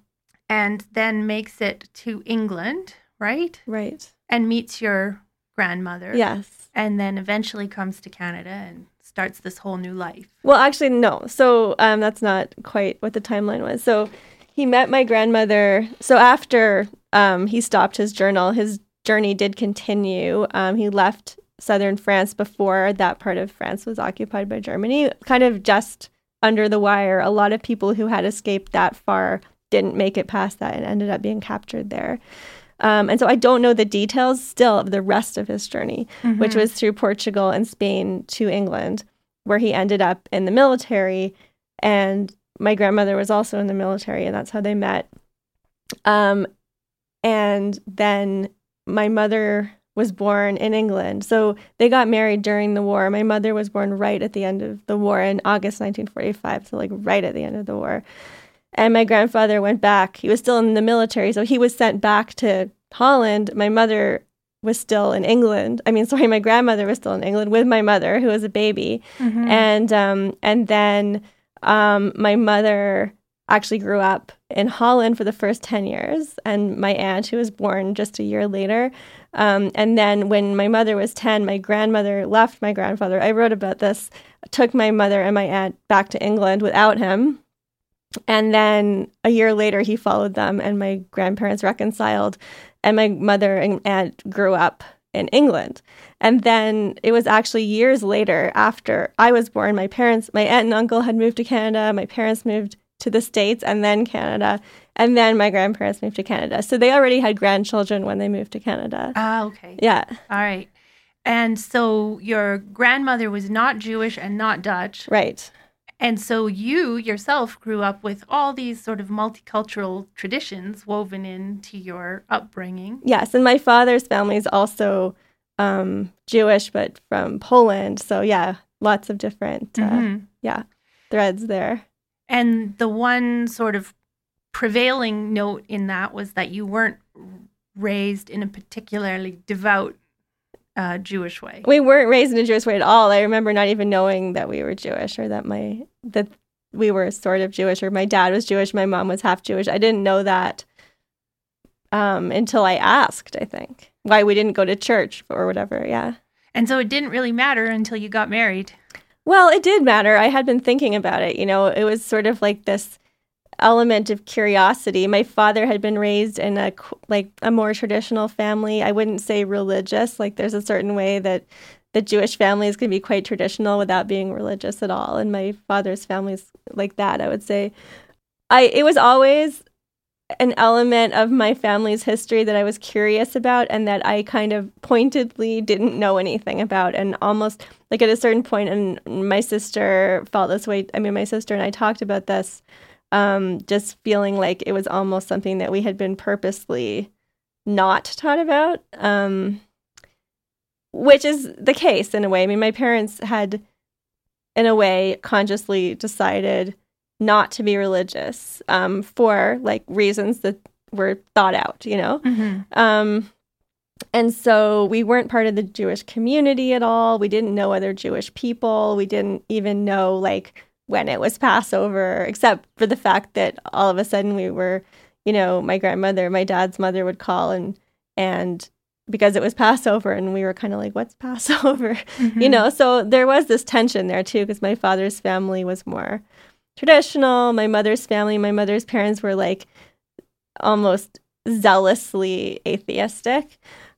and then makes it to England, right? right And meets your grandmother. yes and then eventually comes to Canada and starts this whole new life. well actually no so um that's not quite what the timeline was so he met my grandmother so after um he stopped his journal his journey did continue. Um, he left southern France before that part of France was occupied by Germany, kind of just under the wire. A lot of people who had escaped that far didn't make it past that and ended up being captured there. Um, and so I don't know the details still of the rest of his journey, mm-hmm. which was through Portugal and Spain to England, where he ended up in the military. And my grandmother was also in the military, and that's how they met. Um, and then my mother was born in England. So they got married during the war. My mother was born right at the end of the war in August 1945, so like right at the end of the war. And my grandfather went back. He was still in the military, so he was sent back to Holland. My mother was still in England. I mean, [LAUGHS] sorry, my grandmother was still in England with my mother, who was a baby. Mm-hmm. And um, and then um, my mother actually grew up in Holland for the first 10 years. And my aunt, who was born just a year later. Um, and then when my mother was 10, my grandmother left my grandfather. I wrote about this, took my mother and my aunt back to England without him. And then a year later, he followed them, and my grandparents reconciled. And my mother and aunt grew up in England. And then it was actually years later, after I was born, my parents, my aunt and uncle had moved to Canada. My parents moved to the States and then Canada. And then my grandparents moved to Canada. So they already had grandchildren when they moved to Canada. Ah, okay. Yeah. All right. And so your grandmother was not Jewish and not Dutch. Right. And so you yourself grew up with all these sort of multicultural traditions woven into your upbringing. Yes, and my father's family is also um, Jewish, but from Poland. So yeah, lots of different uh, mm-hmm. yeah threads there. And the one sort of prevailing note in that was that you weren't raised in a particularly devout uh, Jewish way. We weren't raised in a Jewish way at all. I remember not even knowing that we were Jewish or that my that we were sort of Jewish or my dad was Jewish, my mom was half Jewish. I didn't know that um, until I asked. I think why we didn't go to church or whatever. Yeah. And so it didn't really matter until you got married. Well, it did matter. I had been thinking about it. You know, it was sort of like this element of curiosity. My father had been raised in a like a more traditional family. I wouldn't say religious. Like there's a certain way that the Jewish families can be quite traditional without being religious at all. And my father's family's like that, I would say. I it was always an element of my family's history that I was curious about and that I kind of pointedly didn't know anything about. And almost like at a certain point, and my sister felt this way. I mean, my sister and I talked about this um, just feeling like it was almost something that we had been purposely not taught about, um, which is the case in a way. I mean, my parents had, in a way, consciously decided not to be religious um, for like reasons that were thought out, you know? Mm-hmm. Um, and so we weren't part of the Jewish community at all. We didn't know other Jewish people. We didn't even know like when it was Passover, except for the fact that all of a sudden we were, you know, my grandmother, my dad's mother would call and and because it was Passover and we were kind of like, what's [LAUGHS] Passover? Mm-hmm. You know, so there was this tension there too, because my father's family was more traditional. My mother's family, my mother's parents were like almost zealously atheistic.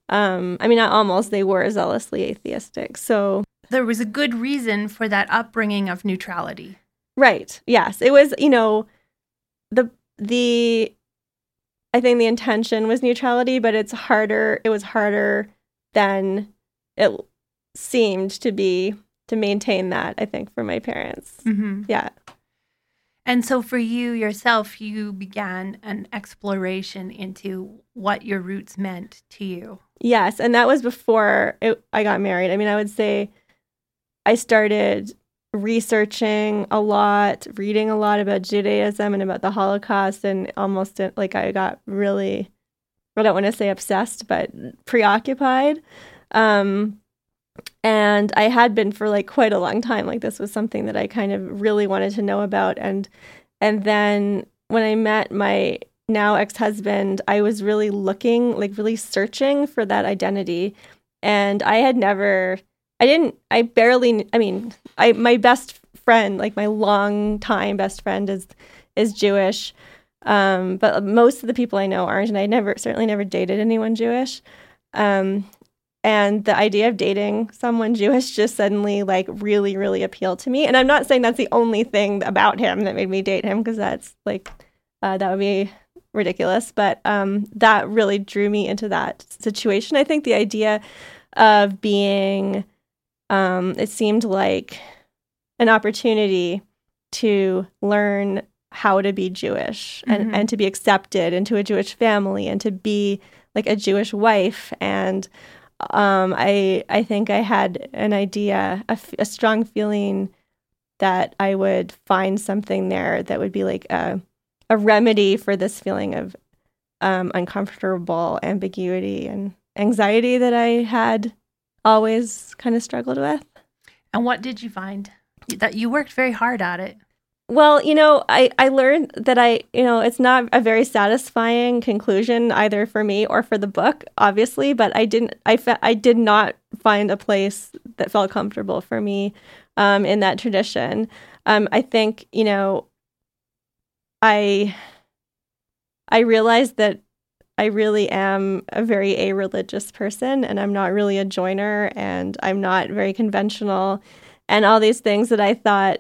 Um, I mean, not almost, they were zealously atheistic. So there was a good reason for that upbringing of neutrality. Right. Yes. It was, you know, the the I think the intention was neutrality, but it's harder it was harder than it seemed to be to maintain that, I think, for my parents. Mm-hmm. Yeah. And so for you yourself, you began an exploration into what your roots meant to you. Yes. And that was before it, I got married. I mean, I would say I started researching a lot, reading a lot about Judaism and about the Holocaust, and almost like I got really, I don't want to say obsessed, but preoccupied. Um, and I had been for like quite a long time. Like this was something that I kind of really wanted to know about, and and then when I met my now ex-husband, I was really looking, like really searching for that identity, and I had never I didn't, I barely, I mean, I, my best friend, like my long time best friend is, is Jewish. Um, but most of the people I know aren't, and I never, certainly never dated anyone Jewish. Um, and the idea of dating someone Jewish just suddenly like really, really appealed to me. And I'm not saying that's the only thing about him that made me date him because that's like uh, that would be ridiculous. But um, that really drew me into that situation. I think the idea of being, um, it seemed like an opportunity to learn how to be Jewish and, Mhm. and to be accepted into a Jewish family and to be like a Jewish wife. And um, I I think I had an idea, a, f- a strong feeling that I would find something there that would be like a a remedy for this feeling of um, uncomfortable ambiguity and anxiety that I had always kind of struggled with. And what did you find? That you worked very hard at it. Well, you know, I, I learned that I, you know, it's not a very satisfying conclusion either for me or for the book, obviously, but I didn't, I, fe- I did not find a place that felt comfortable for me um, in that tradition. Um, I think, you know, I, I realized that I really am a very a religious person and I'm not really a joiner and I'm not very conventional and all these things that I thought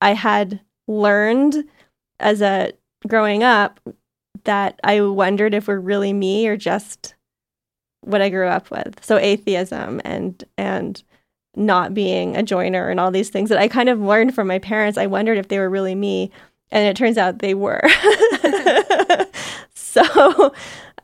I had learned as a growing up that I wondered if were really me or just what I grew up with. So atheism and and not being a joiner and all these things that I kind of learned from my parents. I wondered if they were really me, and it turns out they were. [LAUGHS] [LAUGHS] so,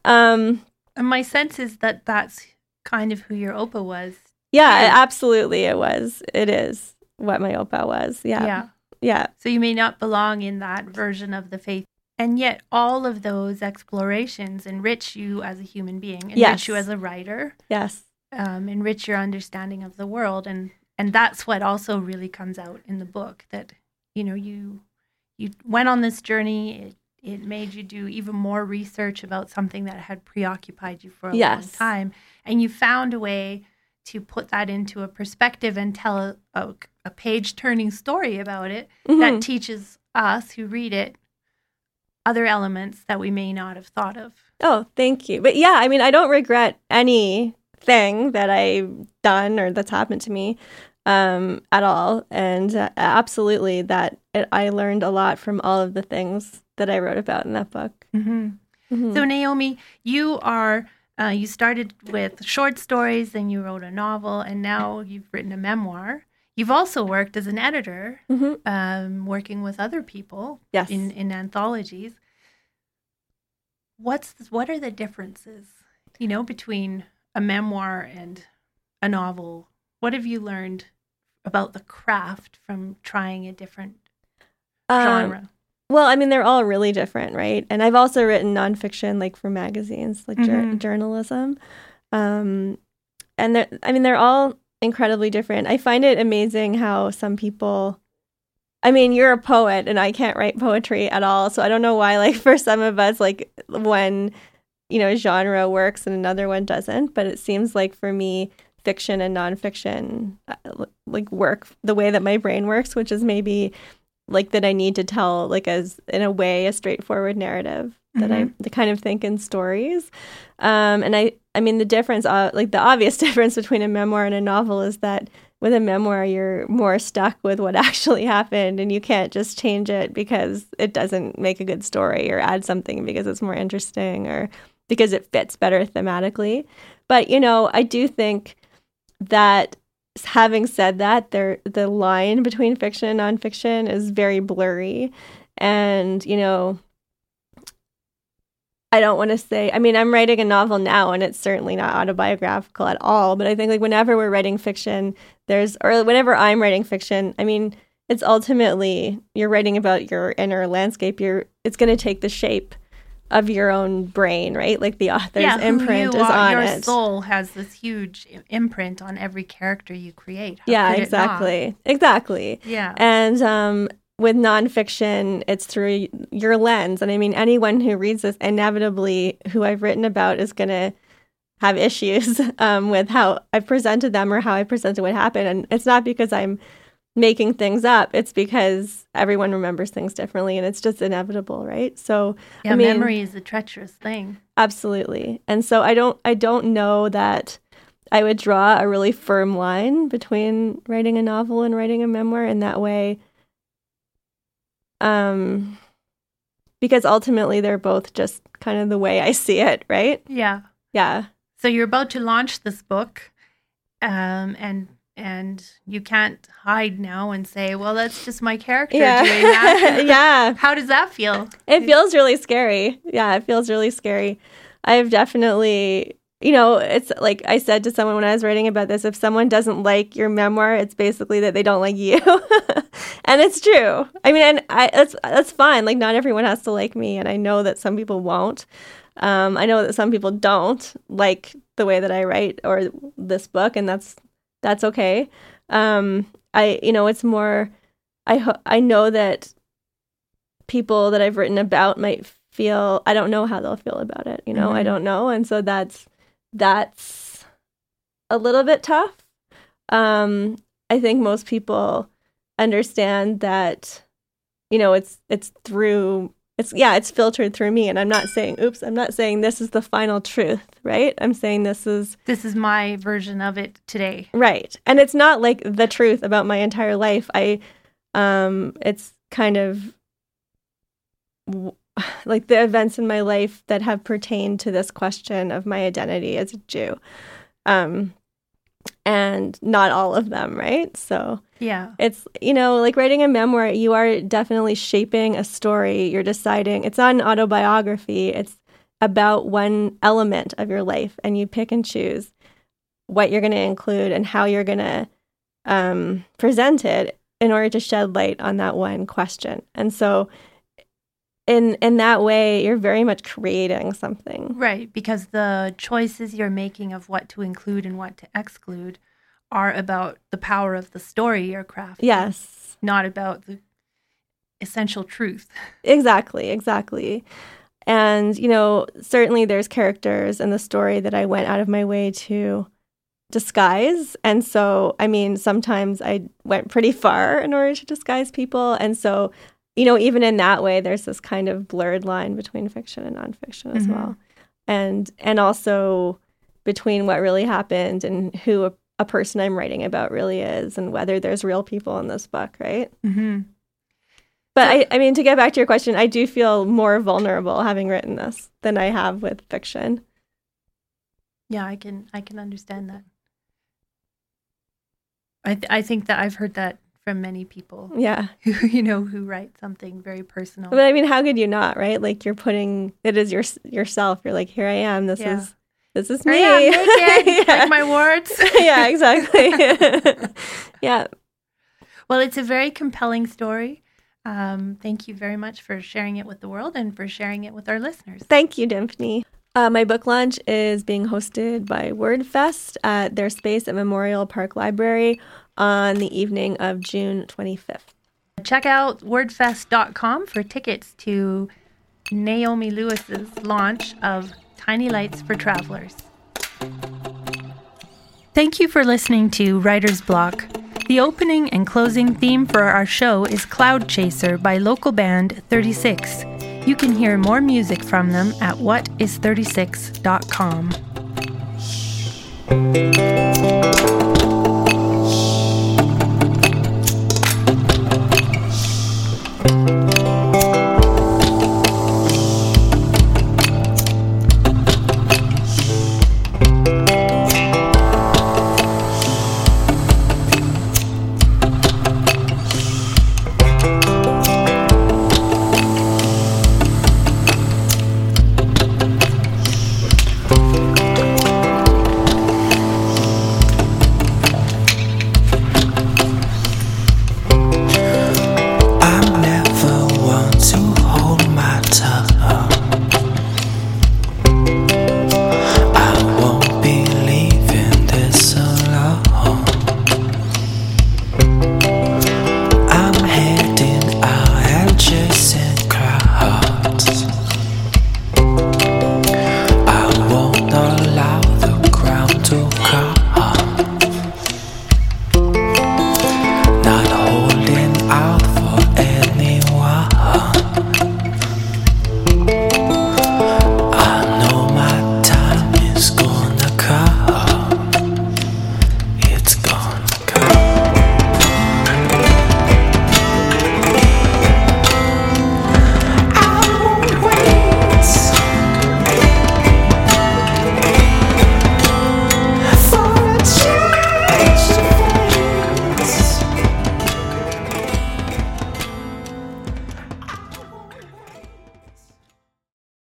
um, And my sense is that that's kind of who your Opa was. yeah, absolutely, it was. It is what my opa was. Yeah, yeah. yeah. So you may not belong in that version of the faith. And yet, all of those explorations enrich you as a human being, enrich Yes. you as a writer, yes. um, enrich your understanding of the world, and and that's what also really comes out in the book. That you know you you went on this journey. It it made you do even more research about something that had preoccupied you for a long time, and you found a way to put that into a perspective and tell a, a, a page turning story about it Mhm. that teaches us who read it other elements that we may not have thought of. Oh, thank you. But yeah, I mean, I don't regret anything that I've done or that's happened to me um, at all. And uh, absolutely, that it, I learned a lot from all of the things that I wrote about in that book. Mm-hmm. Mhm. So Naomi, you are uh, you started with short stories, then you wrote a novel, and now you've written a memoir. You've also worked as an editor, Mhm. um, working with other people Yes. in in anthologies. What's what are the differences, you know, between a memoir and a novel? What have you learned about the craft from trying a different Um, genre? Well, I mean, they're all really different, right? And I've also written nonfiction, like for magazines, like Mhm. journalism. Um, and they're, I mean, they're all incredibly different. I find it amazing how some people, I mean, you're a poet and I can't write poetry at all. So I don't know why, like, [LAUGHS] for some of us, like, when, you know, genre works and another one doesn't. But it seems like for me, fiction and nonfiction, uh, like, work the way that my brain works, which is maybe like that I need to tell like as in a way a straightforward narrative that I the kind of think in stories. Um, and I I mean the difference uh, like the obvious [LAUGHS] difference between a memoir and a novel is that with a memoir you're more stuck with what [LAUGHS] actually happened and you can't just change it because it doesn't make a good story or add something because it's more interesting or because it fits better thematically. But you know, I do think that having said that, there the line between fiction and nonfiction is very blurry, and you know, I don't want to say. I mean, I'm writing a novel now, and it's certainly not autobiographical at all. But I think like whenever we're writing fiction, there's or whenever I'm writing fiction, I mean, it's ultimately you're writing about your inner landscape. You're it's going to take the shape of your own brain, right? Like the author's yeah, imprint is are, on your it. soul has this huge imprint on every character you create. How yeah, could it not? exactly, exactly. Yeah, And um, with nonfiction, it's through your lens. And I mean, anyone who reads this, inevitably, who I've written about, is going to have issues [LAUGHS] um, with how I presented them or how I presented what happened. And it's not because I'm making things up. It's because everyone remembers things differently and it's just inevitable, right? So Yeah, I mean, memory is a treacherous thing. Absolutely. And so I don't I don't know that I would draw a really firm line between writing a novel and writing a memoir in that way. Um because ultimately they're both just kind of the way I see it, right? Yeah. Yeah. So you're about to launch this book, um, and and you can't hide now and say, "Well, that's just my character doing that." [LAUGHS] Yeah. yeah. How does that feel? It feels really scary. Yeah, it feels really scary. I've definitely, you know, it's like I said to someone when I was writing about this if someone doesn't like your memoir, it's basically that they don't like you. [LAUGHS] and it's true. I mean, and I that's that's fine. Like not everyone has to like me, and I know that some people won't. Um, I know that some people don't like the way that I write or this book, and that's that's okay. Um, I you know, it's more I ho- I know that people that I've written about might feel I don't know how they'll feel about it. You know, I Mhm. don't know, and so that's that's a little bit tough. Um, I think most people understand that you know it's it's through it's yeah it's filtered through me and i'm not saying oops i'm not saying this is the final truth right i'm saying this is This is my version of it today. Right. And it's not like the truth about my entire life. I um it's kind of [SIGHS] like the events in my life that have pertained to this question of my identity as a Jew. Um and not all of them, right? So Yeah. it's you know like writing a memoir you are definitely shaping a story. You're deciding it's not an autobiography. It's about one element of your life and you pick and choose what you're going to include and how you're going to um, present it in order to shed light on that one question. And so in in that way you're very much creating something. Right, because the choices you're making of what to include and what to exclude are about the power of the story you're crafting. yes Not about the essential truth. [LAUGHS] Exactly, exactly. And, you know, certainly there's characters in the story that I went out of my way to disguise. And so, I mean, sometimes I went pretty far in order to disguise people. And so, you know, even in that way, there's this kind of blurred line between fiction and nonfiction as Mhm. well. And and also between what really happened and who a, person I'm writing about really is and whether there's real people in this book, right? Mm-hmm. But I, I mean, to get back to your question, I do feel more vulnerable having written this than I have with fiction. Yeah, I can I can understand that. I th- I think that I've heard that from many people Yeah. [LAUGHS] who you know who write something very personal. But I mean, how could you not, right? Like you're putting it is your yourself. You're like, here I am. This Yeah. is this is Here me. I am naked, [LAUGHS] yeah. like my words. [LAUGHS] yeah, exactly. [LAUGHS] yeah. Well, it's a very compelling story. Um, thank you very much for sharing it with the world and for sharing it with our listeners. Thank you, Dymphny. Uh, my book launch is being hosted by WordFest at their space at Memorial Park Library on the evening of June 25th. Check out wordfest.com for tickets to Naomi Lewis's launch of Tiny Lights for Travelers. Thank you for listening to Writer's Block. The opening and closing theme for our show is Cloud Chaser by local band 36. You can hear more music from them at whatis36.com.